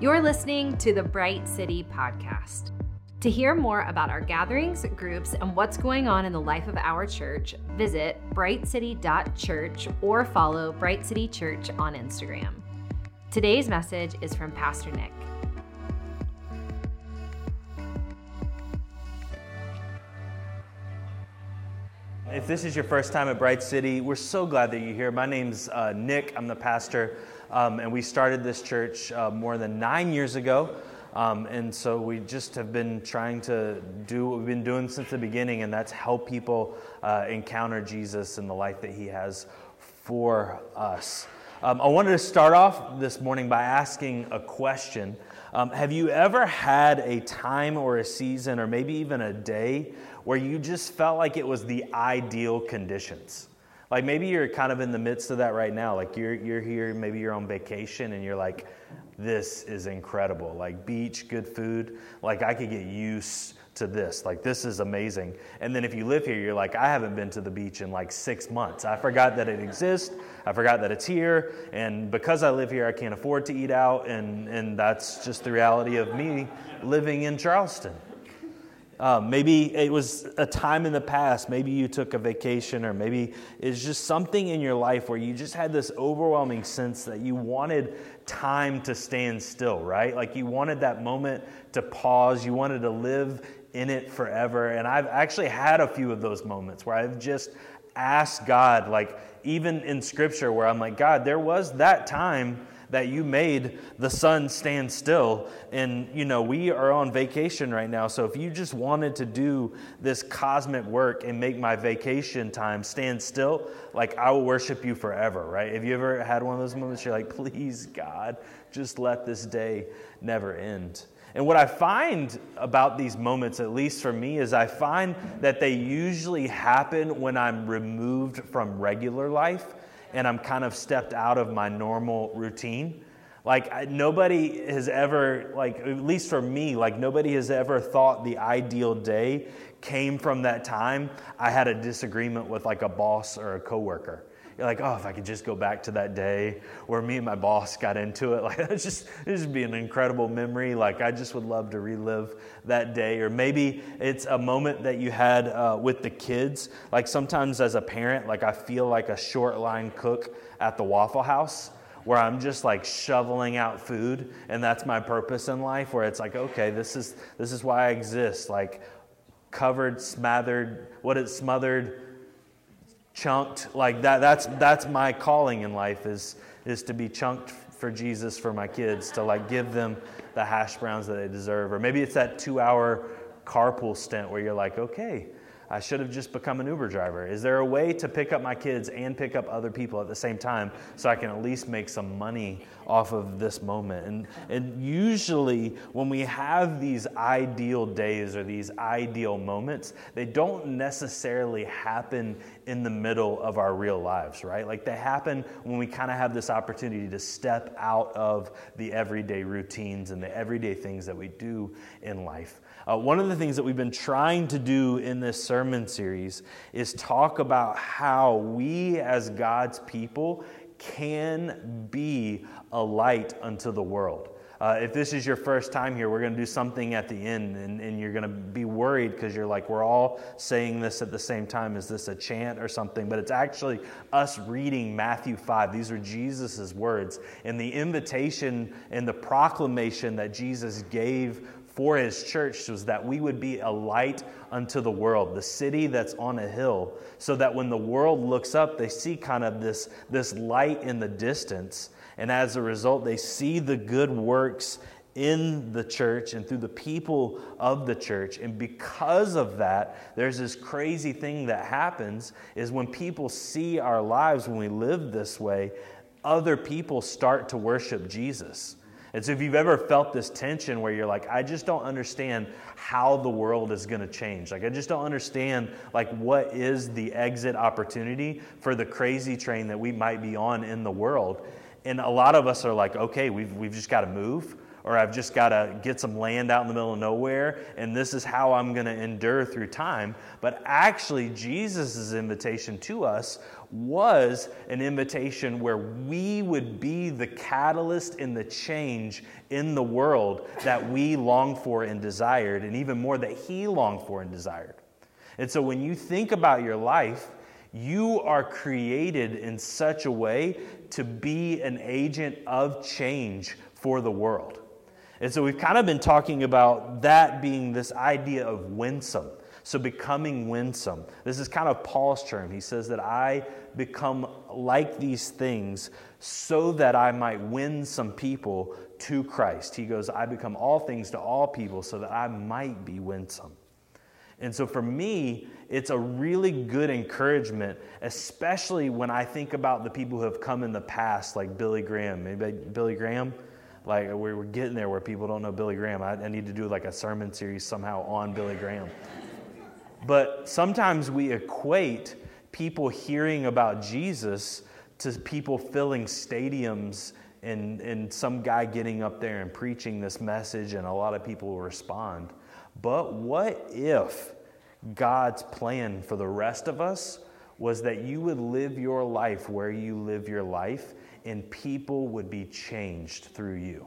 You're listening to the Bright City Podcast. To hear more about our gatherings, groups, and what's going on in the life of our church, visit brightcity.church or follow Bright City Church on Instagram. Today's message is from Pastor Nick. If this is your first time at Bright City, we're so glad that you're here. My name's uh, Nick, I'm the pastor, um, and we started this church uh, more than nine years ago. Um, and so we just have been trying to do what we've been doing since the beginning, and that's help people uh, encounter Jesus and the life that He has for us. Um, I wanted to start off this morning by asking a question. Um, have you ever had a time or a season, or maybe even a day, where you just felt like it was the ideal conditions. Like maybe you're kind of in the midst of that right now. Like you're, you're here, maybe you're on vacation and you're like, this is incredible. Like beach, good food. Like I could get used to this. Like this is amazing. And then if you live here, you're like, I haven't been to the beach in like six months. I forgot that it exists. I forgot that it's here. And because I live here, I can't afford to eat out. And, and that's just the reality of me living in Charleston. Um, maybe it was a time in the past. Maybe you took a vacation, or maybe it's just something in your life where you just had this overwhelming sense that you wanted time to stand still, right? Like you wanted that moment to pause. You wanted to live in it forever. And I've actually had a few of those moments where I've just asked God, like even in scripture, where I'm like, God, there was that time that you made the sun stand still. And, you know, we are on vacation right now. So if you just wanted to do this cosmic work and make my vacation time stand still, like I will worship you forever, right? Have you ever had one of those moments you're like, please, God, just let this day never end? And what I find about these moments, at least for me, is I find that they usually happen when I'm removed from regular life and I'm kind of stepped out of my normal routine. Like I, nobody has ever, like at least for me, like nobody has ever thought the ideal day came from that time I had a disagreement with like a boss or a coworker. You're like, oh, if I could just go back to that day where me and my boss got into it, like it's just it just be an incredible memory. Like I just would love to relive that day. Or maybe it's a moment that you had uh, with the kids. Like sometimes as a parent, like I feel like a short line cook at the Waffle House where I'm just like shoveling out food and that's my purpose in life where it's like okay this is this is why I exist like covered smothered what is smothered chunked like that that's that's my calling in life is is to be chunked for Jesus for my kids to like give them the hash browns that they deserve. Or maybe it's that 2 hour carpool stint where you're like okay I should have just become an Uber driver. Is there a way to pick up my kids and pick up other people at the same time so I can at least make some money off of this moment? And, and usually, when we have these ideal days or these ideal moments, they don't necessarily happen in the middle of our real lives, right? Like they happen when we kind of have this opportunity to step out of the everyday routines and the everyday things that we do in life. Uh, one of the things that we've been trying to do in this sermon series is talk about how we, as God's people, can be a light unto the world. Uh, if this is your first time here, we're going to do something at the end, and, and you're going to be worried because you're like, we're all saying this at the same time. Is this a chant or something? But it's actually us reading Matthew 5. These are Jesus' words. And the invitation and the proclamation that Jesus gave for his church was that we would be a light unto the world, the city that's on a hill, so that when the world looks up, they see kind of this, this light in the distance. And as a result, they see the good works in the church and through the people of the church and because of that there's this crazy thing that happens is when people see our lives when we live this way other people start to worship jesus and so, if you've ever felt this tension where you're like, I just don't understand how the world is going to change, like, I just don't understand, like, what is the exit opportunity for the crazy train that we might be on in the world. And a lot of us are like, okay, we've, we've just got to move or I've just got to get some land out in the middle of nowhere, and this is how I'm going to endure through time. But actually, Jesus' invitation to us was an invitation where we would be the catalyst in the change in the world that we long for and desired, and even more that He longed for and desired. And so when you think about your life, you are created in such a way to be an agent of change for the world. And so we've kind of been talking about that being this idea of winsome. So becoming winsome. This is kind of Paul's term. He says that I become like these things so that I might win some people to Christ. He goes, I become all things to all people so that I might be winsome. And so for me, it's a really good encouragement, especially when I think about the people who have come in the past, like Billy Graham. Maybe Billy Graham? Like we're getting there where people don't know Billy Graham. I, I need to do like a sermon series somehow on Billy Graham. But sometimes we equate people hearing about Jesus to people filling stadiums and, and some guy getting up there and preaching this message, and a lot of people will respond. But what if God's plan for the rest of us was that you would live your life where you live your life and people would be changed through you?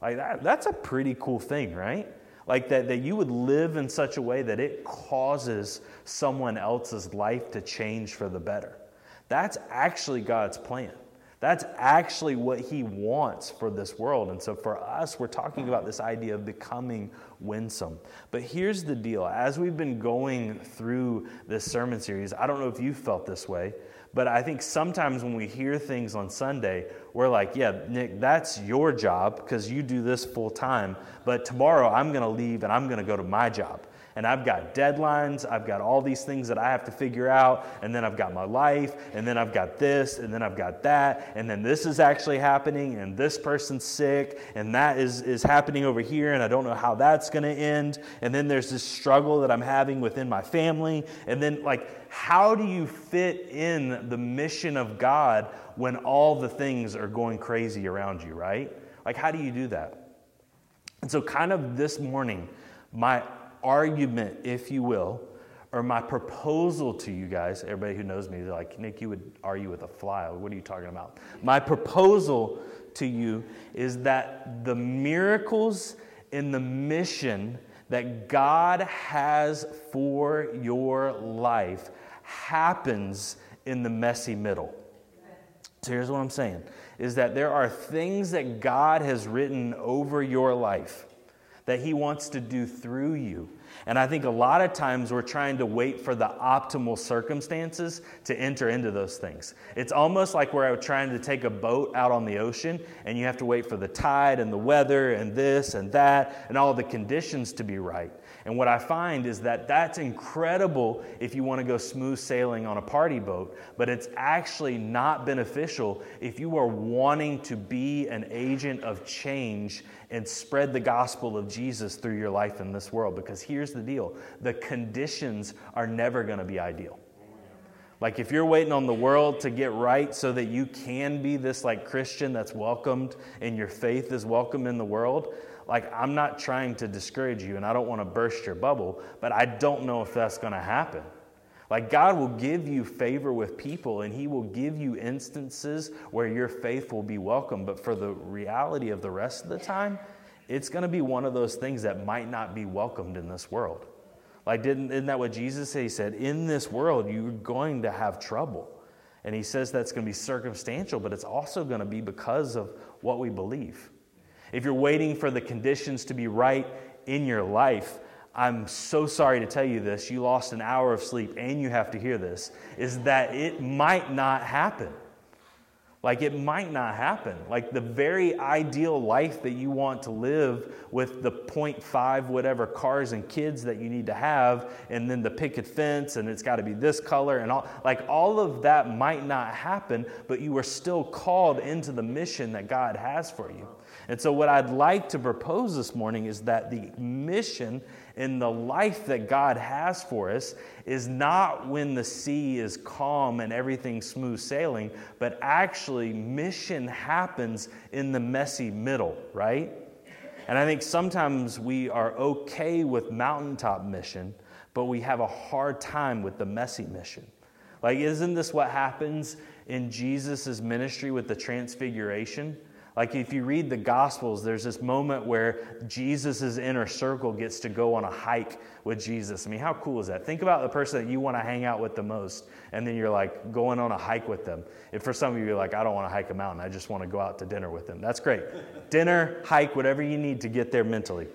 Like that, that's a pretty cool thing, right? Like that, that you would live in such a way that it causes someone else's life to change for the better. That's actually God's plan. That's actually what he wants for this world. And so for us, we're talking about this idea of becoming winsome. But here's the deal as we've been going through this sermon series, I don't know if you felt this way, but I think sometimes when we hear things on Sunday, we're like, yeah, Nick, that's your job because you do this full time. But tomorrow I'm going to leave and I'm going to go to my job and I've got deadlines, I've got all these things that I have to figure out, and then I've got my life, and then I've got this, and then I've got that, and then this is actually happening, and this person's sick, and that is, is happening over here, and I don't know how that's going to end, and then there's this struggle that I'm having within my family, and then, like, how do you fit in the mission of God when all the things are going crazy around you, right? Like, how do you do that? And so, kind of this morning, my argument, if you will, or my proposal to you guys, everybody who knows me, they're like, Nick, you would argue with a fly. What are you talking about? My proposal to you is that the miracles in the mission that God has for your life happens in the messy middle. So here's what I'm saying is that there are things that God has written over your life that He wants to do through you. And I think a lot of times we're trying to wait for the optimal circumstances to enter into those things. It's almost like we're trying to take a boat out on the ocean and you have to wait for the tide and the weather and this and that and all the conditions to be right. And what I find is that that's incredible if you want to go smooth sailing on a party boat, but it's actually not beneficial if you are wanting to be an agent of change and spread the gospel of Jesus through your life in this world. Because here's the deal the conditions are never going to be ideal. Like if you're waiting on the world to get right so that you can be this like Christian that's welcomed and your faith is welcome in the world, like, I'm not trying to discourage you and I don't want to burst your bubble, but I don't know if that's going to happen. Like, God will give you favor with people and He will give you instances where your faith will be welcome. But for the reality of the rest of the time, it's going to be one of those things that might not be welcomed in this world. Like, didn't, isn't that what Jesus said? He said, In this world, you're going to have trouble. And He says that's going to be circumstantial, but it's also going to be because of what we believe. If you're waiting for the conditions to be right in your life, I'm so sorry to tell you this, you lost an hour of sleep and you have to hear this, is that it might not happen. Like it might not happen. Like the very ideal life that you want to live with the 0.5 whatever cars and kids that you need to have, and then the picket fence, and it's got to be this color, and all like all of that might not happen, but you are still called into the mission that God has for you. And so, what I'd like to propose this morning is that the mission in the life that God has for us is not when the sea is calm and everything's smooth sailing, but actually, mission happens in the messy middle, right? And I think sometimes we are okay with mountaintop mission, but we have a hard time with the messy mission. Like, isn't this what happens in Jesus' ministry with the transfiguration? Like, if you read the Gospels, there's this moment where Jesus' inner circle gets to go on a hike with Jesus. I mean, how cool is that? Think about the person that you want to hang out with the most, and then you're like going on a hike with them. If for some of you, you're like, I don't want to hike a mountain, I just want to go out to dinner with them. That's great. dinner, hike, whatever you need to get there mentally.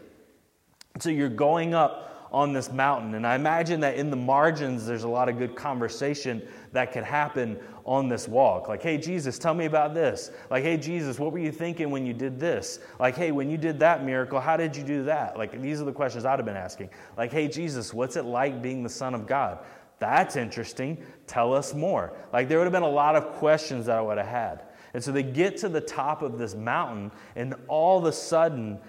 So you're going up on this mountain. And I imagine that in the margins, there's a lot of good conversation that could happen on this walk. Like, hey, Jesus, tell me about this. Like, hey, Jesus, what were you thinking when you did this? Like, hey, when you did that miracle, how did you do that? Like, these are the questions I'd have been asking. Like, hey, Jesus, what's it like being the Son of God? That's interesting. Tell us more. Like, there would have been a lot of questions that I would have had. And so they get to the top of this mountain, and all of a sudden,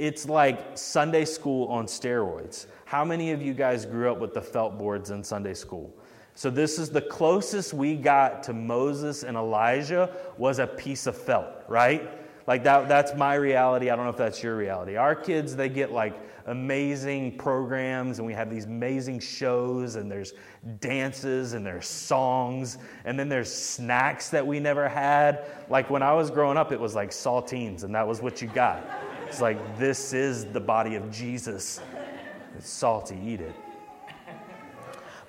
it's like Sunday school on steroids. How many of you guys grew up with the felt boards in Sunday school? So this is the closest we got to Moses and Elijah was a piece of felt, right? Like that that's my reality. I don't know if that's your reality. Our kids they get like amazing programs and we have these amazing shows and there's dances and there's songs and then there's snacks that we never had. Like when I was growing up it was like saltines and that was what you got. It's like, this is the body of Jesus. It's salty, eat it.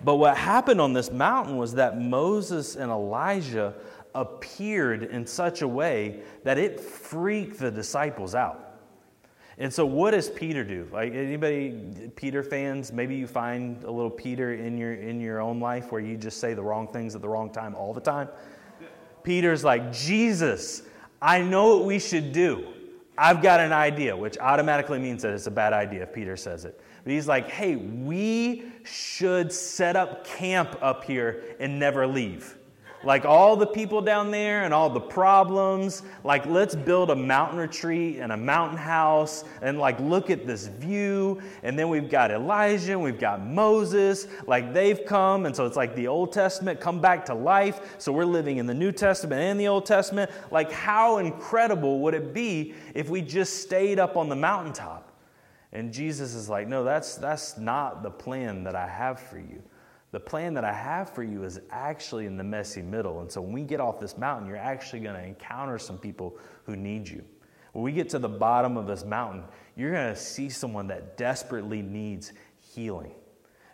But what happened on this mountain was that Moses and Elijah appeared in such a way that it freaked the disciples out. And so what does Peter do? Like anybody Peter fans, maybe you find a little Peter in your in your own life where you just say the wrong things at the wrong time all the time. Peter's like, "Jesus, I know what we should do. I've got an idea, which automatically means that it's a bad idea if Peter says it. But he's like, hey, we should set up camp up here and never leave like all the people down there and all the problems. Like, let's build a mountain retreat and a mountain house and like look at this view. And then we've got Elijah and we've got Moses. Like, they've come. And so it's like the Old Testament come back to life. So we're living in the New Testament and the Old Testament. Like, how incredible would it be if we just stayed up on the mountaintop? And Jesus is like, no, that's, that's not the plan that I have for you. The plan that I have for you is actually in the messy middle. And so when we get off this mountain, you're actually going to encounter some people who need you. When we get to the bottom of this mountain, you're going to see someone that desperately needs healing.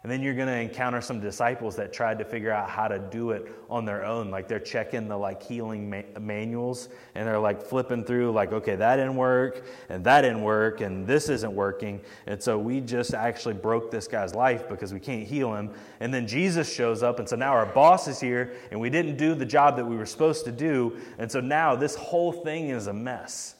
And then you're going to encounter some disciples that tried to figure out how to do it on their own. Like they're checking the like healing ma- manuals and they're like flipping through like, okay, that didn't work and that didn't work and this isn't working. And so we just actually broke this guy's life because we can't heal him. And then Jesus shows up. And so now our boss is here and we didn't do the job that we were supposed to do. And so now this whole thing is a mess.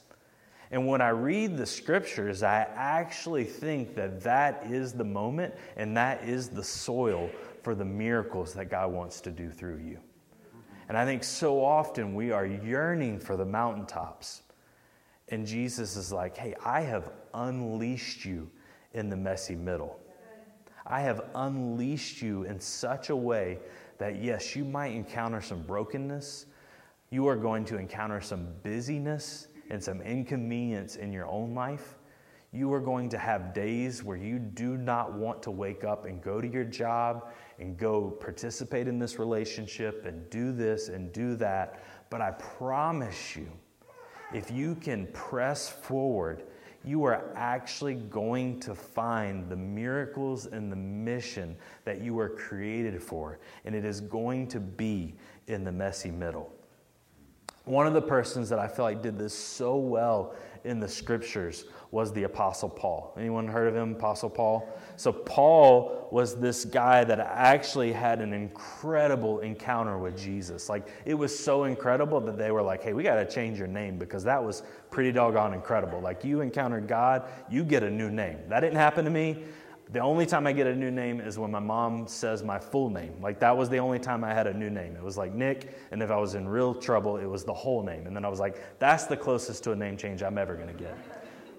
And when I read the scriptures, I actually think that that is the moment and that is the soil for the miracles that God wants to do through you. And I think so often we are yearning for the mountaintops. And Jesus is like, hey, I have unleashed you in the messy middle. I have unleashed you in such a way that, yes, you might encounter some brokenness. You are going to encounter some busyness and some inconvenience in your own life, you are going to have days where you do not want to wake up and go to your job and go participate in this relationship and do this and do that. But I promise you, if you can press forward, you are actually going to find the miracles and the mission that you were created for. And it is going to be in the messy middle. One of the persons that I feel like did this so well in the scriptures was the Apostle Paul. Anyone heard of him, Apostle Paul? So, Paul was this guy that actually had an incredible encounter with Jesus. Like, it was so incredible that they were like, hey, we got to change your name because that was pretty doggone incredible. Like, you encountered God, you get a new name. That didn't happen to me. The only time I get a new name is when my mom says my full name. Like that was the only time I had a new name. It was like Nick, and if I was in real trouble, it was the whole name. And then I was like, that's the closest to a name change I'm ever going to get.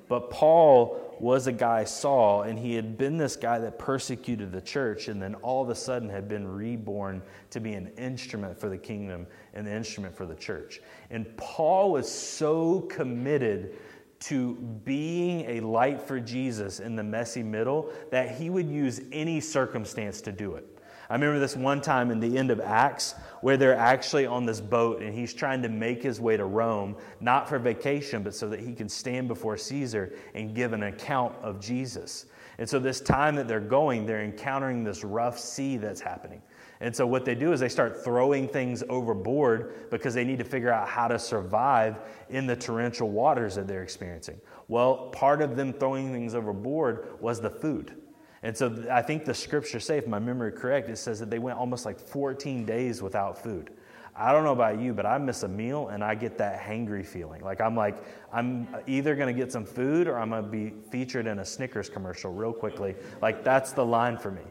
But Paul was a guy, Saul, and he had been this guy that persecuted the church, and then all of a sudden had been reborn to be an instrument for the kingdom and the instrument for the church. And Paul was so committed to being a light for Jesus in the messy middle that he would use any circumstance to do it. I remember this one time in the end of Acts where they're actually on this boat and he's trying to make his way to Rome, not for vacation, but so that he can stand before Caesar and give an account of Jesus. And so, this time that they're going, they're encountering this rough sea that's happening. And so, what they do is they start throwing things overboard because they need to figure out how to survive in the torrential waters that they're experiencing. Well, part of them throwing things overboard was the food. And so I think the scripture say, if my memory correct, it says that they went almost like 14 days without food. I don't know about you, but I miss a meal and I get that hangry feeling. Like I'm like, I'm either going to get some food or I'm going to be featured in a Snickers commercial real quickly. Like that's the line for me.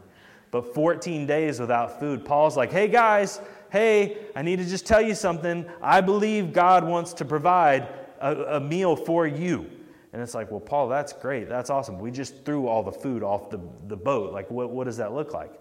But 14 days without food, Paul's like, hey guys, hey, I need to just tell you something. I believe God wants to provide a, a meal for you. And it's like, well, Paul, that's great. That's awesome. We just threw all the food off the, the boat. Like, what, what does that look like?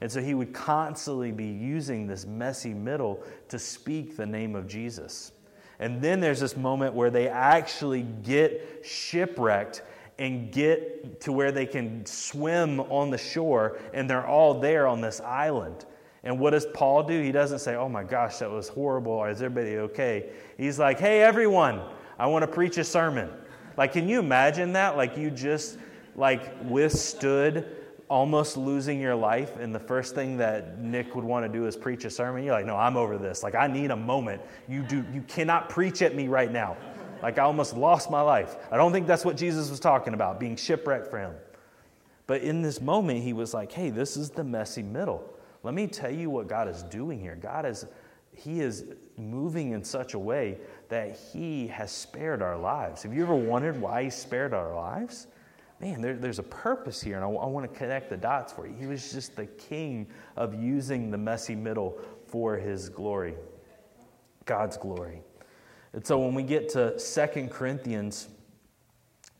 And so he would constantly be using this messy middle to speak the name of Jesus. And then there's this moment where they actually get shipwrecked and get to where they can swim on the shore, and they're all there on this island. And what does Paul do? He doesn't say, Oh my gosh, that was horrible. Is everybody okay? He's like, Hey, everyone, I want to preach a sermon. Like, can you imagine that? Like, you just like withstood almost losing your life, and the first thing that Nick would want to do is preach a sermon. You're like, no, I'm over this. Like, I need a moment. You do. You cannot preach at me right now. Like, I almost lost my life. I don't think that's what Jesus was talking about, being shipwrecked for him. But in this moment, he was like, hey, this is the messy middle. Let me tell you what God is doing here. God is, He is moving in such a way that He has spared our lives. Have you ever wondered why He spared our lives? Man, there, there's a purpose here, and I, I want to connect the dots for you. He was just the king of using the messy middle for His glory, God's glory. And so when we get to Second Corinthians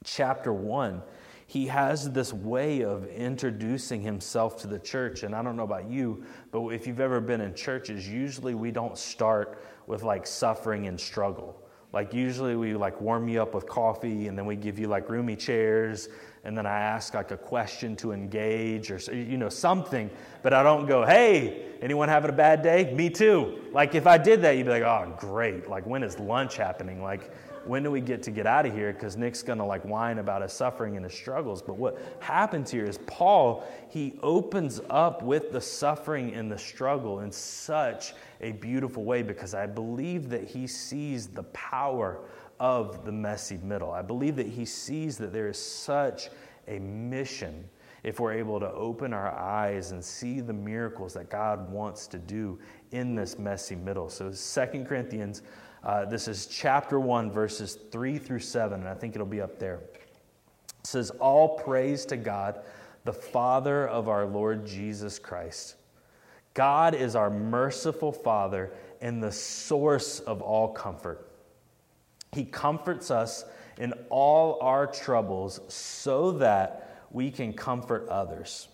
chapter 1, he has this way of introducing himself to the church. And I don't know about you, but if you've ever been in churches, usually we don't start with like suffering and struggle. Like usually we like warm you up with coffee and then we give you like roomy chairs and then I ask like a question to engage or you know something, but I don't go, "Hey, anyone having a bad day?" Me too. Like if I did that, you'd be like, "Oh, great. Like when is lunch happening?" Like when do we get to get out of here? Because Nick's going to like whine about his suffering and his struggles. But what happens here is Paul, he opens up with the suffering and the struggle in such a beautiful way because I believe that he sees the power of the messy middle. I believe that he sees that there is such a mission if we're able to open our eyes and see the miracles that God wants to do in this messy middle. So, Second Corinthians uh, this is chapter 1, verses 3 through 7, and I think it'll be up there. It says, All praise to God, the Father of our Lord Jesus Christ. God is our merciful Father and the source of all comfort. He comforts us in all our troubles so that we can comfort others.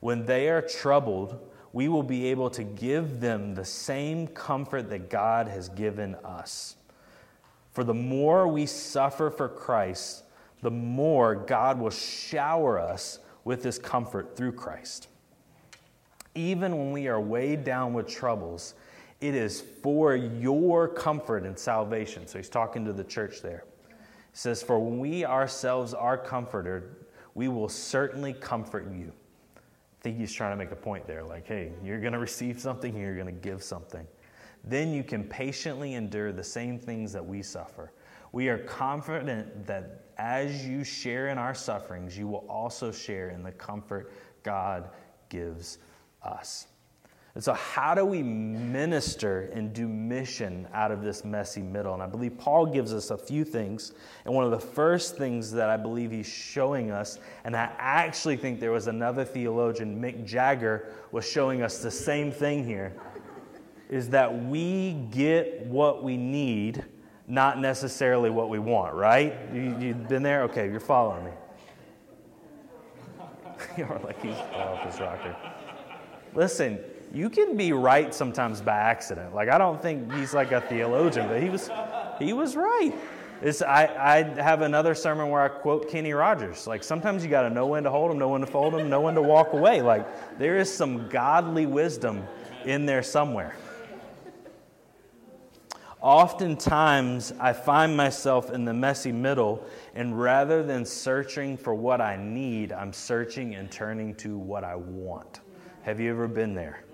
When they are troubled, we will be able to give them the same comfort that God has given us. For the more we suffer for Christ, the more God will shower us with this comfort through Christ. Even when we are weighed down with troubles, it is for your comfort and salvation. So he's talking to the church there. He says, For we ourselves are comforted, we will certainly comfort you. I think he's trying to make a point there like, hey, you're going to receive something, you're going to give something. Then you can patiently endure the same things that we suffer. We are confident that as you share in our sufferings, you will also share in the comfort God gives us. And so, how do we minister and do mission out of this messy middle? And I believe Paul gives us a few things. And one of the first things that I believe he's showing us, and I actually think there was another theologian, Mick Jagger, was showing us the same thing here, is that we get what we need, not necessarily what we want, right? You, have been there? Okay, you're following me. you're like, he's oh, off his rocker. Listen, you can be right sometimes by accident. Like I don't think he's like a theologian, but he was he was right. It's, I, I have another sermon where I quote Kenny Rogers. Like, sometimes you got to know when to hold them, know when to fold them, know when to walk away. Like, there is some godly wisdom in there somewhere. Oftentimes, I find myself in the messy middle, and rather than searching for what I need, I'm searching and turning to what I want. Have you ever been there?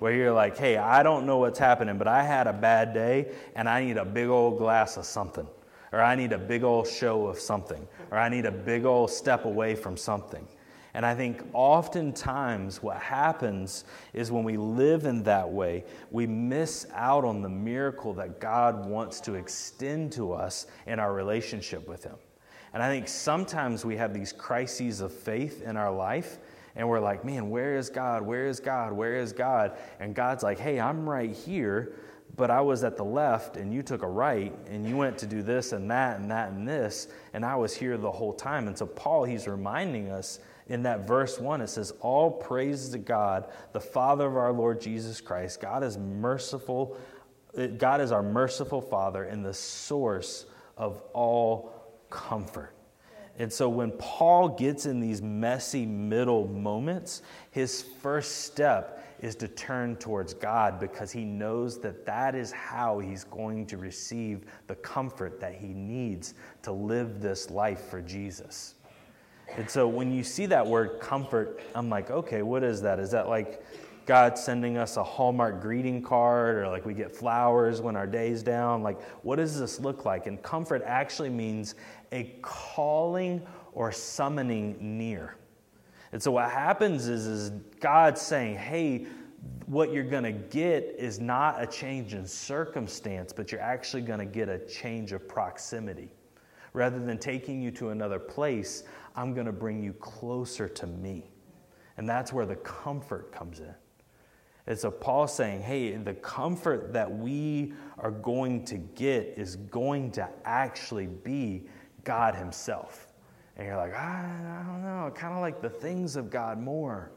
Where you're like, hey, I don't know what's happening, but I had a bad day, and I need a big old glass of something, or I need a big old show of something, or I need a big old step away from something. And I think oftentimes what happens is when we live in that way, we miss out on the miracle that God wants to extend to us in our relationship with Him. And I think sometimes we have these crises of faith in our life, and we're like, man, where is God? Where is God? Where is God? And God's like, hey, I'm right here, but I was at the left, and you took a right, and you went to do this and that and that and this, and I was here the whole time. And so, Paul, he's reminding us in that verse 1, it says, All praise to God, the Father of our Lord Jesus Christ. God is merciful. Eh, God is our merciful Father and the source of all comfort. And so when Paul gets in these messy middle moments, his first step is to turn towards God because he knows that that is how he's going to receive the comfort that he needs to live this life for Jesus. And so when you see that word comfort, I'm like, okay, what is that? Is that like God sending us a Hallmark greeting card or like we get flowers when our day's down? Like, what does this look like? And comfort actually means a calling or summoning near. And so what happens is, is God saying, hey, what you're going to get is not a change in circumstance, but you're actually going to get a change of proximity. Rather than taking you to another place, I'm going to bring you closer to me. And that's where the comfort comes in. And so Paul's saying, hey, the comfort that we are going to get is going to actually be God Himself. And you're like, I, I don't know, kind of like the things of God more.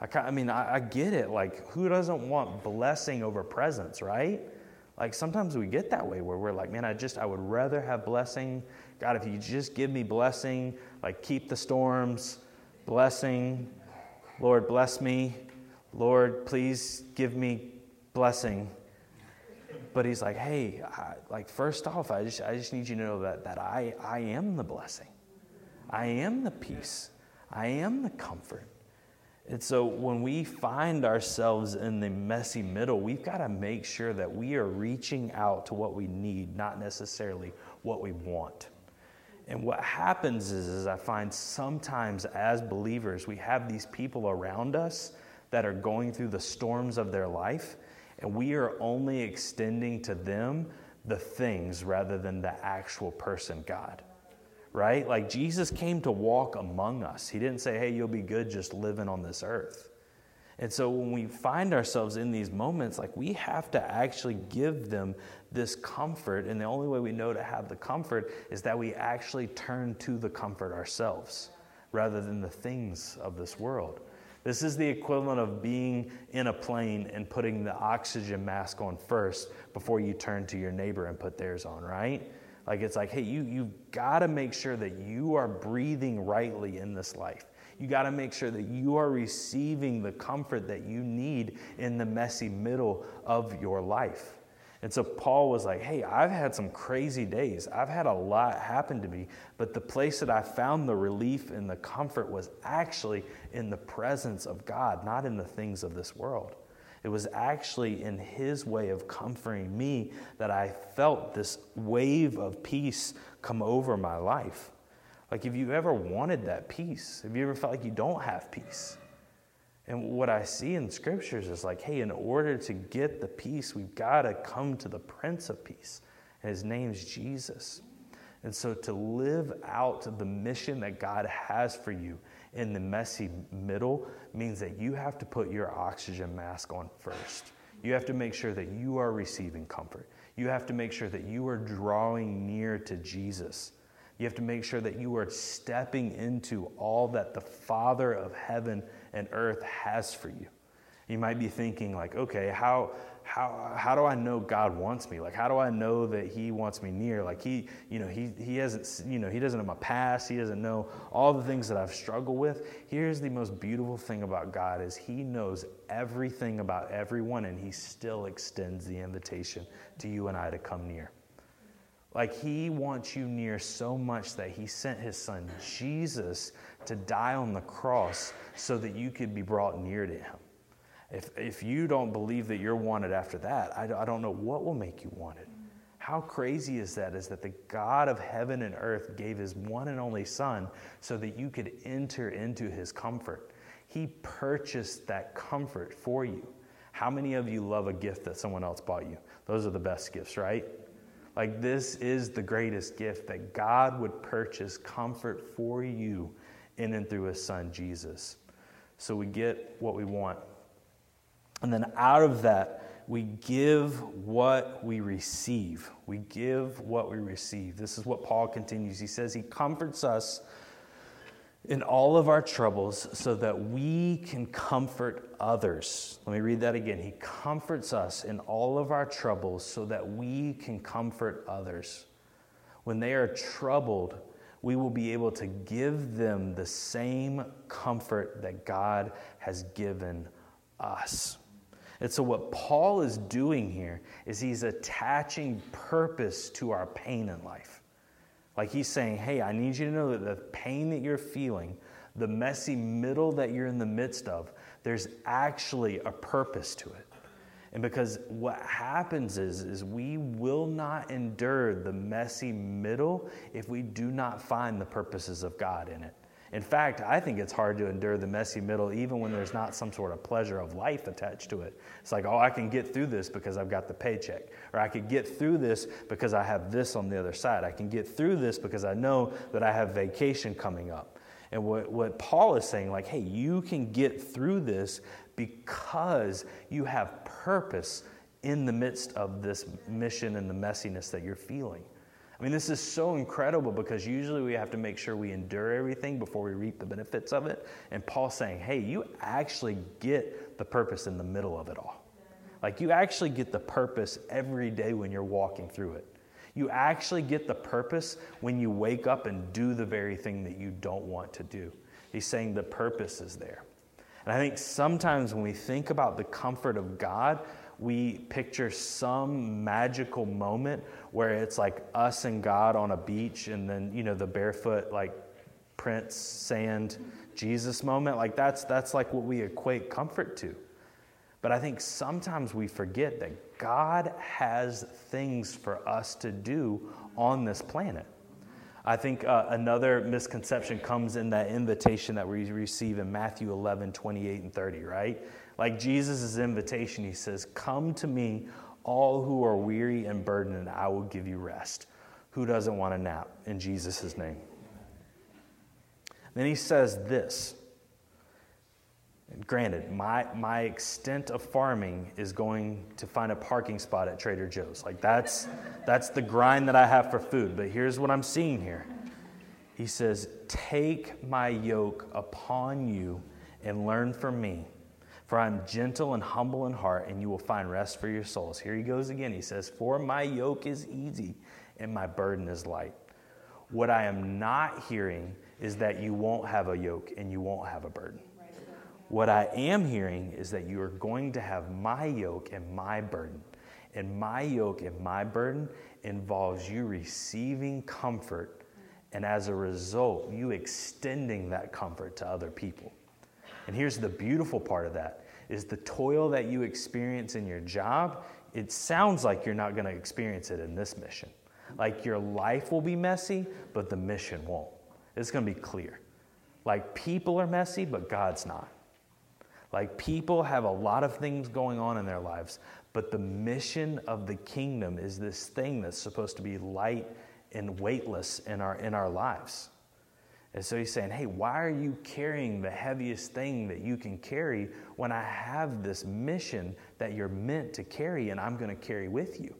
I, I mean, I, I get it. Like, who doesn't want blessing over presence, right? Like, sometimes we get that way where we're like, man, I just, I would rather have blessing God, if you just give me blessing, like keep the storms, blessing, Lord, bless me. Lord, please give me blessing. But he's like, hey, I, like first off, I just, I just need you to know that, that I, I am the blessing. I am the peace. I am the comfort. And so when we find ourselves in the messy middle, we've got to make sure that we are reaching out to what we need, not necessarily what we want. And what happens is, is I find sometimes as believers, we have these people around us that are going through the storms of their life, and we are only extending to them the things rather than the actual person, God. Right? Like Jesus came to walk among us. He didn't say, hey, you'll be good just living on this earth. And so when we find ourselves in these moments, like we have to actually give them this comfort. And the only way we know to have the comfort is that we actually turn to the comfort ourselves rather than the things of this world. This is the equivalent of being in a plane and putting the oxygen mask on first before you turn to your neighbor and put theirs on, right? Like it's like, hey, you, you've got to make sure that you are breathing rightly in this life. You got to make sure that you are receiving the comfort that you need in the messy middle of your life. And so Paul was like, Hey, I've had some crazy days. I've had a lot happen to me, but the place that I found the relief and the comfort was actually in the presence of God, not in the things of this world. It was actually in his way of comforting me that I felt this wave of peace come over my life. Like, if you ever wanted that peace? Have you ever felt like you don't have peace? And what I see in scriptures is like, hey, in order to get the peace, we've got to come to the Prince of Peace. And his name's Jesus. And so to live out the mission that God has for you in the messy middle means that you have to put your oxygen mask on first. You have to make sure that you are receiving comfort. You have to make sure that you are drawing near to Jesus. You have to make sure that you are stepping into all that the Father of heaven and earth has for you. You might be thinking, like, okay, how, how, how do I know God wants me? Like, how do I know that He wants me near? Like, He, you know, He, he hasn't, you know, He doesn't know my past. He doesn't know all the things that I've struggled with. Here's the most beautiful thing about God is He knows everything about everyone, and He still extends the invitation to you and I to come near. Like, He wants you near so much that He sent His Son, Jesus, to die on the cross so that you could be brought near to Him. If, if you don't believe that you're wanted after that, I, I don't know what will make you wanted. How crazy is that? Is that the God of heaven and earth gave his one and only Son so that you could enter into his comfort? He purchased that comfort for you. How many of you love a gift that someone else bought you? Those are the best gifts, right? Like, this is the greatest gift that God would purchase comfort for you in and through his Son, Jesus. So we get what we want. And then out of that, we give what we receive. We give what we receive. This is what Paul continues. He says, He comforts us in all of our troubles so that we can comfort others. Let me read that again. He comforts us in all of our troubles so that we can comfort others. When they are troubled, we will be able to give them the same comfort that God has given us. And so, what Paul is doing here is he's attaching purpose to our pain in life. Like he's saying, hey, I need you to know that the pain that you're feeling, the messy middle that you're in the midst of, there's actually a purpose to it. And because what happens is, is we will not endure the messy middle if we do not find the purposes of God in it. In fact, I think it's hard to endure the messy middle even when there's not some sort of pleasure of life attached to it. It's like, oh, I can get through this because I've got the paycheck. Or I could get through this because I have this on the other side. I can get through this because I know that I have vacation coming up. And what, what Paul is saying, like, hey, you can get through this because you have purpose in the midst of this mission and the messiness that you're feeling. I mean, this is so incredible because usually we have to make sure we endure everything before we reap the benefits of it. And Paul's saying, hey, you actually get the purpose in the middle of it all. Like, you actually get the purpose every day when you're walking through it. You actually get the purpose when you wake up and do the very thing that you don't want to do. He's saying the purpose is there. And I think sometimes when we think about the comfort of God, we picture some magical moment where it's like us and God on a beach and then, you know, the barefoot, like Prince, sand, Jesus moment. Like that's, that's like what we equate comfort to. But I think sometimes we forget that God has things for us to do on this planet. I think uh, another misconception comes in that invitation that we receive in Matthew 11, 28 and 30, right? Like Jesus' invitation, he says, Come to me, all who are weary and burdened, I will give you rest. Who doesn't want a nap in Jesus' name? Then he says this. Granted, my, my extent of farming is going to find a parking spot at Trader Joe's. Like that's that's the grind that I have for food. But here's what I'm seeing here. He says, Take my yoke upon you and learn from me for I am gentle and humble in heart, and you will find rest for your souls. Here he goes again. He says, For my yoke is easy and my burden is light. What I am not hearing is that you won't have a yoke and you won't have a burden. What I am hearing is that you are going to have my yoke and my burden. And my yoke and my burden involves you receiving comfort, and as a result, you extending that comfort to other people. And here's the beautiful part of that is the toil that you experience in your job, it sounds like you're not going to experience it in this mission. Like your life will be messy, but the mission won't. It's going to be clear. Like people are messy, but God's not. Like people have a lot of things going on in their lives, but the mission of the kingdom is this thing that's supposed to be light and weightless in our in our lives. And so he's saying, hey, why are you carrying the heaviest thing that you can carry when I have this mission that you're meant to carry and I'm going to carry with you?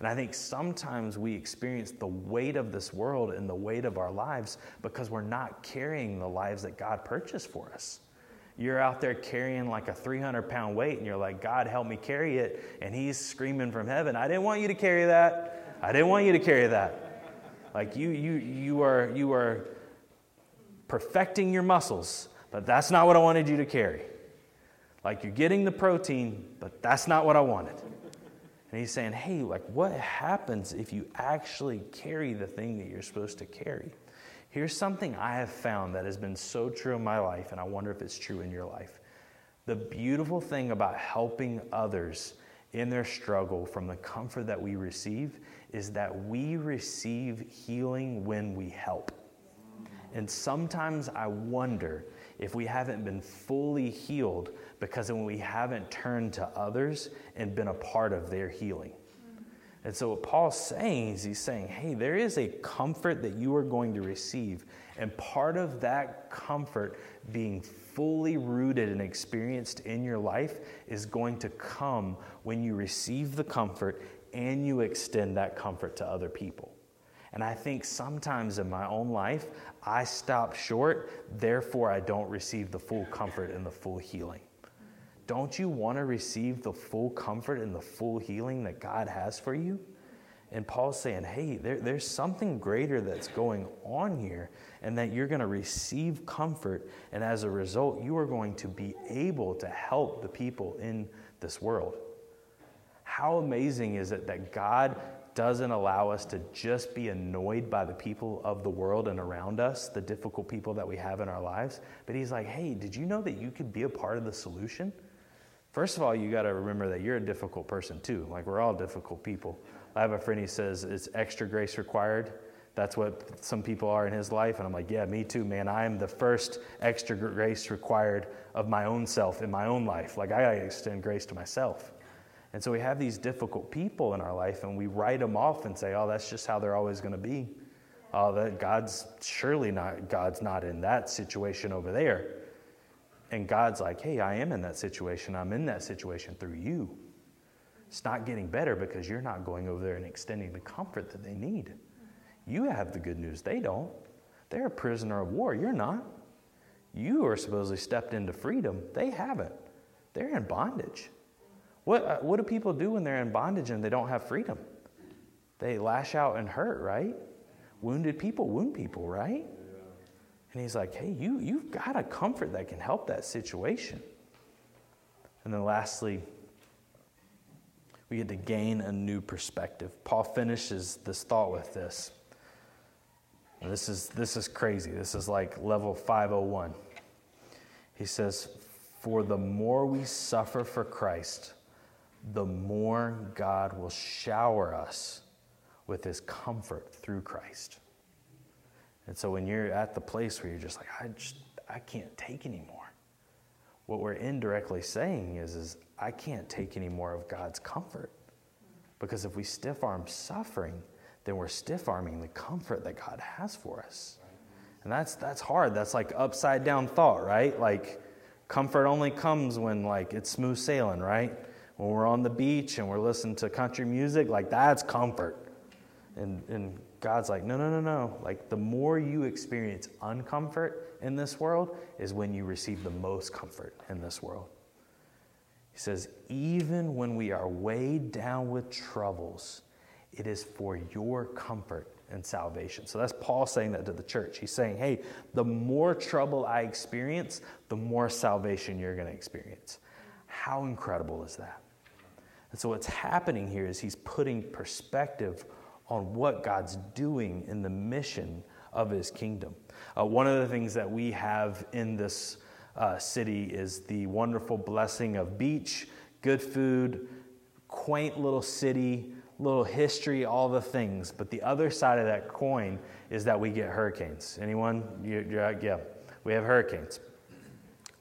And I think sometimes we experience the weight of this world and the weight of our lives because we're not carrying the lives that God purchased for us. You're out there carrying like a 300 pound weight, and you're like, God, help me carry it. And He's screaming from heaven, I didn't want you to carry that. I didn't want you to carry that. Like you, you, you are, you are perfecting your muscles, but that's not what I wanted you to carry. Like you're getting the protein, but that's not what I wanted. And he's saying, hey, like what happens if you actually carry the thing that you're supposed to carry? Here's something I have found that has been so true in my life, and I wonder if it's true in your life. The beautiful thing about helping others in their struggle from the comfort that we receive is that we receive healing when we help. And sometimes I wonder if we haven't been fully healed because we haven't turned to others and been a part of their healing. And so, what Paul's saying is, he's saying, hey, there is a comfort that you are going to receive. And part of that comfort being fully rooted and experienced in your life is going to come when you receive the comfort and you extend that comfort to other people. And I think sometimes in my own life, I stop short, therefore, I don't receive the full comfort and the full healing. Don't you want to receive the full comfort and the full healing that God has for you? And Paul's saying, hey, there, there's something greater that's going on here, and that you're going to receive comfort. And as a result, you are going to be able to help the people in this world. How amazing is it that God doesn't allow us to just be annoyed by the people of the world and around us, the difficult people that we have in our lives? But He's like, hey, did you know that you could be a part of the solution? First of all, you got to remember that you're a difficult person too. Like we're all difficult people. I have a friend he says it's extra grace required. That's what some people are in his life. And I'm like, yeah, me too, man. I am the first extra grace required of my own self in my own life. Like I got to extend grace to myself. And so we have these difficult people in our life and we write them off and say, oh, that's just how they're always going to be. Oh, that God's surely not, God's not in that situation over there. And God's like, hey, I am in that situation. I'm in that situation through you. It's not getting better because you're not going over there and extending the comfort that they need. You have the good news. They don't. They're a prisoner of war. You're not. You are supposedly stepped into freedom. They haven't. They're in bondage. What, uh, what do people do when they're in bondage and they don't have freedom? They lash out and hurt, right? Wounded people wound people, right? And he's like, hey, you, you've got a comfort that can help that situation. And then lastly, we get to gain a new perspective. Paul finishes this thought with this. This is, this is crazy. This is like level 501. He says, For the more we suffer for Christ, the more God will shower us with his comfort through Christ. And so when you're at the place where you're just like, I just, I can't take anymore, what we're indirectly saying is, is I can't take any more of God's comfort. Because if we stiff arm suffering, then we're stiff arming the comfort that God has for us. And that's, that's hard. That's like upside down thought, right? Like comfort only comes when like it's smooth sailing, right? When we're on the beach and we're listening to country music, like that's comfort. And, and God's like, no, no, no, no. Like, the more you experience uncomfort in this world is when you receive the most comfort in this world. He says, even when we are weighed down with troubles, it is for your comfort and salvation. So that's Paul saying that to the church. He's saying, hey, the more trouble I experience, the more salvation you're going to experience. How incredible is that? And so what's happening here is he's putting perspective on what God's doing in the mission of his kingdom. Uh, one of the things that we have in this uh, city is the wonderful blessing of beach, good food, quaint little city, little history, all the things. But the other side of that coin is that we get hurricanes. Anyone? You, yeah, we have hurricanes.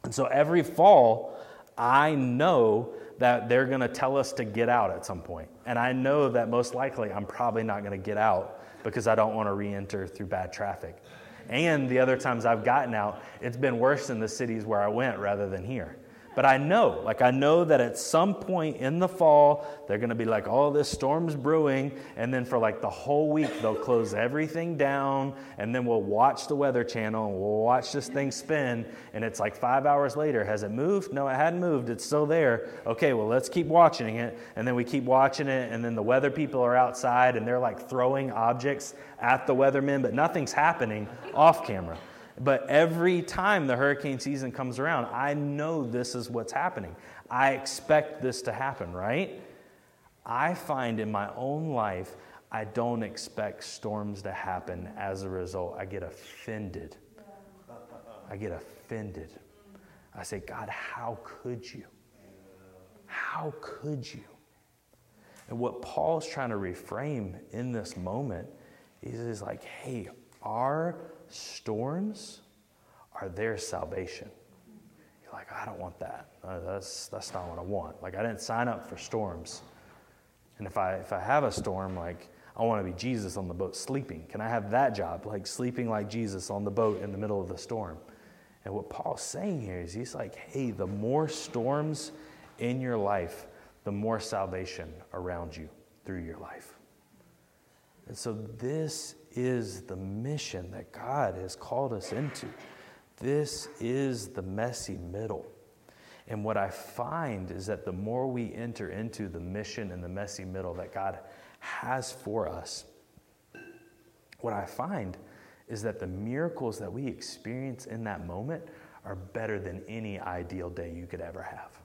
And so every fall, I know that they're going to tell us to get out at some point. And I know that most likely I'm probably not going to get out because I don't want to re enter through bad traffic. And the other times I've gotten out, it's been worse in the cities where I went rather than here But I know, like, I know that at some point in the fall, they're going to be like, oh, this storm's brewing. And then for like the whole week, they'll close everything down. And then we'll watch the Weather Channel and we'll watch this thing spin. And it's like five hours later. Has it moved? No, it hadn't moved. It's still there. Okay, well, let's keep watching it. And then we keep watching it. And then the weather people are outside and they're like throwing objects at the weathermen, but nothing's happening off camera. But every time the hurricane season comes around, I know this is what's happening. I expect this to happen, right? I find in my own life, I don't expect storms to happen as a result. I get offended. I get offended. I say, God, how could you? How could you? And what Paul's trying to reframe in this moment is, is like, hey, our storms are their salvation. You're like, I don't want that. Uh, that's, that's not what I want. Like, I didn't sign up for storms. And if I, if I have a storm, like, I want to be Jesus on the boat sleeping. Can I have that job? Like, sleeping like Jesus on the boat in the middle of the storm. And what Paul's saying here is he's like, hey, the more storms in your life, the more salvation around you through your life. And so, this is the mission that God has called us into. This is the messy middle. And what I find is that the more we enter into the mission and the messy middle that God has for us, what I find is that the miracles that we experience in that moment are better than any ideal day you could ever have.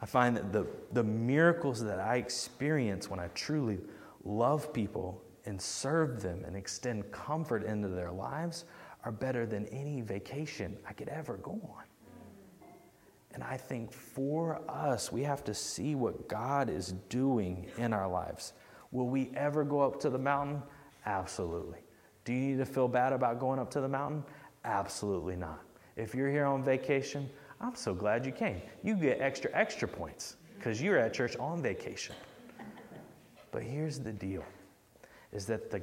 I find that the, the miracles that I experience when I truly love people and serve them and extend comfort into their lives are better than any vacation I could ever go on. And I think for us, we have to see what God is doing in our lives. Will we ever go up to the mountain? Absolutely. Do you need to feel bad about going up to the mountain? Absolutely not. If you're here on vacation, I'm so glad you came. You get extra, extra points because you're at church on vacation. But here's the deal is that the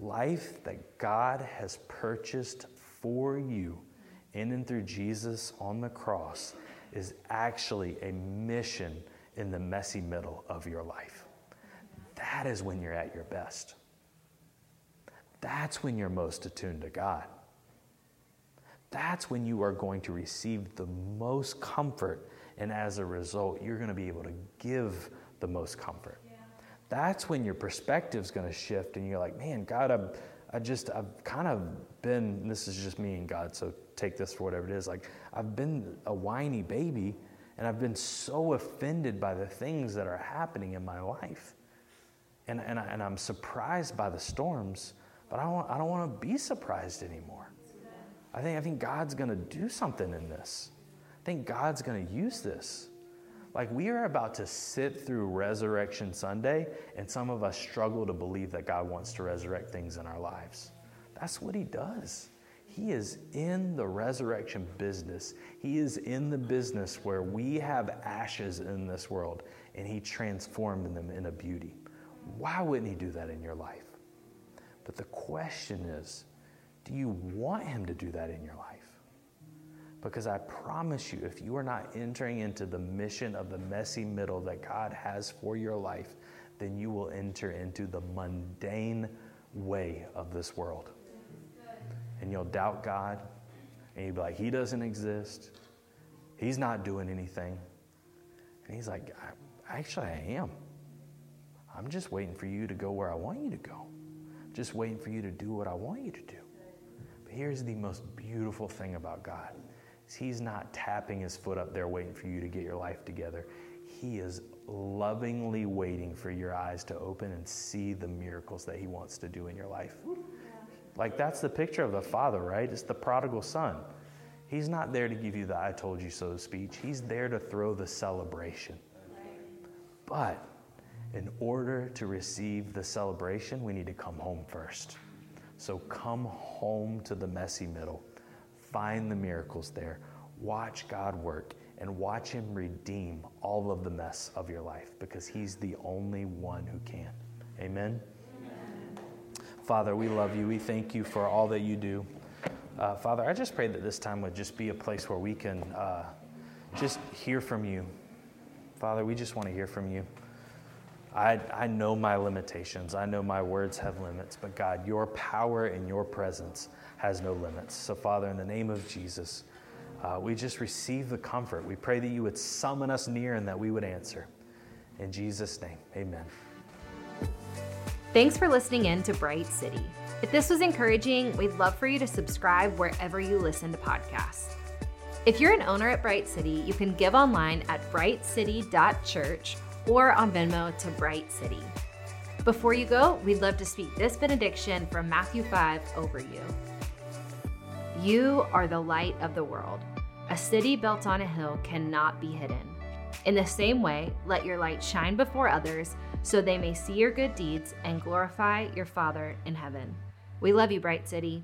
life that God has purchased for you in and through Jesus on the cross is actually a mission in the messy middle of your life. That is when you're at your best. That's when you're most attuned to God. That's when you are going to receive the most comfort, and as a result, you're going to be able to give the most comfort that's when your perspective is going to shift and you're like, man, God, I'm, I just, I've kind of been, this is just me and God, so take this for whatever it is. Like, I've been a whiny baby and I've been so offended by the things that are happening in my life. And, and, I, and I'm surprised by the storms, but I don't, want, I don't want to be surprised anymore. I think, I think God's going to do something in this. I think God's going to use this. Like we are about to sit through Resurrection Sunday, and some of us struggle to believe that God wants to resurrect things in our lives. That's what He does. He is in the resurrection business. He is in the business where we have ashes in this world, and He transformed them into beauty. Why wouldn't He do that in your life? But the question is do you want Him to do that in your life? Because I promise you, if you are not entering into the mission of the messy middle that God has for your life, then you will enter into the mundane way of this world. And you'll doubt God, and you'll be like, He doesn't exist. He's not doing anything. And He's like, Actually, I am. I'm just waiting for you to go where I want you to go. just waiting for you to do what I want you to do. But here's the most beautiful thing about God He's not tapping his foot up there waiting for you to get your life together. He is lovingly waiting for your eyes to open and see the miracles that he wants to do in your life. Like that's the picture of the father, right? It's the prodigal son. He's not there to give you the I told you so speech. He's there to throw the celebration. But in order to receive the celebration, we need to come home first. So come home to the messy middle. Find the miracles there. Watch God work and watch Him redeem all of the mess of your life because He's the only one who can. Amen? Amen. Father, we love you. We thank you for all that you do. Uh, Father, I just pray that this time would just be a place where we can uh, just hear from you. Father, we just want to hear from you. I, I know my limitations. I know my words have limits, but God, your power and your presence has no limits. So, Father, in the name of Jesus, uh, we just receive the comfort. We pray that you would summon us near and that we would answer. In Jesus' name, amen. Thanks for listening in to Bright City. If this was encouraging, we'd love for you to subscribe wherever you listen to podcasts. If you're an owner at Bright City, you can give online at brightcity.church or on Venmo to Bright City. Before you go, we'd love to speak this benediction from Matthew 5 over you. You are the light of the world. A city built on a hill cannot be hidden. In the same way, let your light shine before others so they may see your good deeds and glorify your Father in heaven. We love you, Bright City.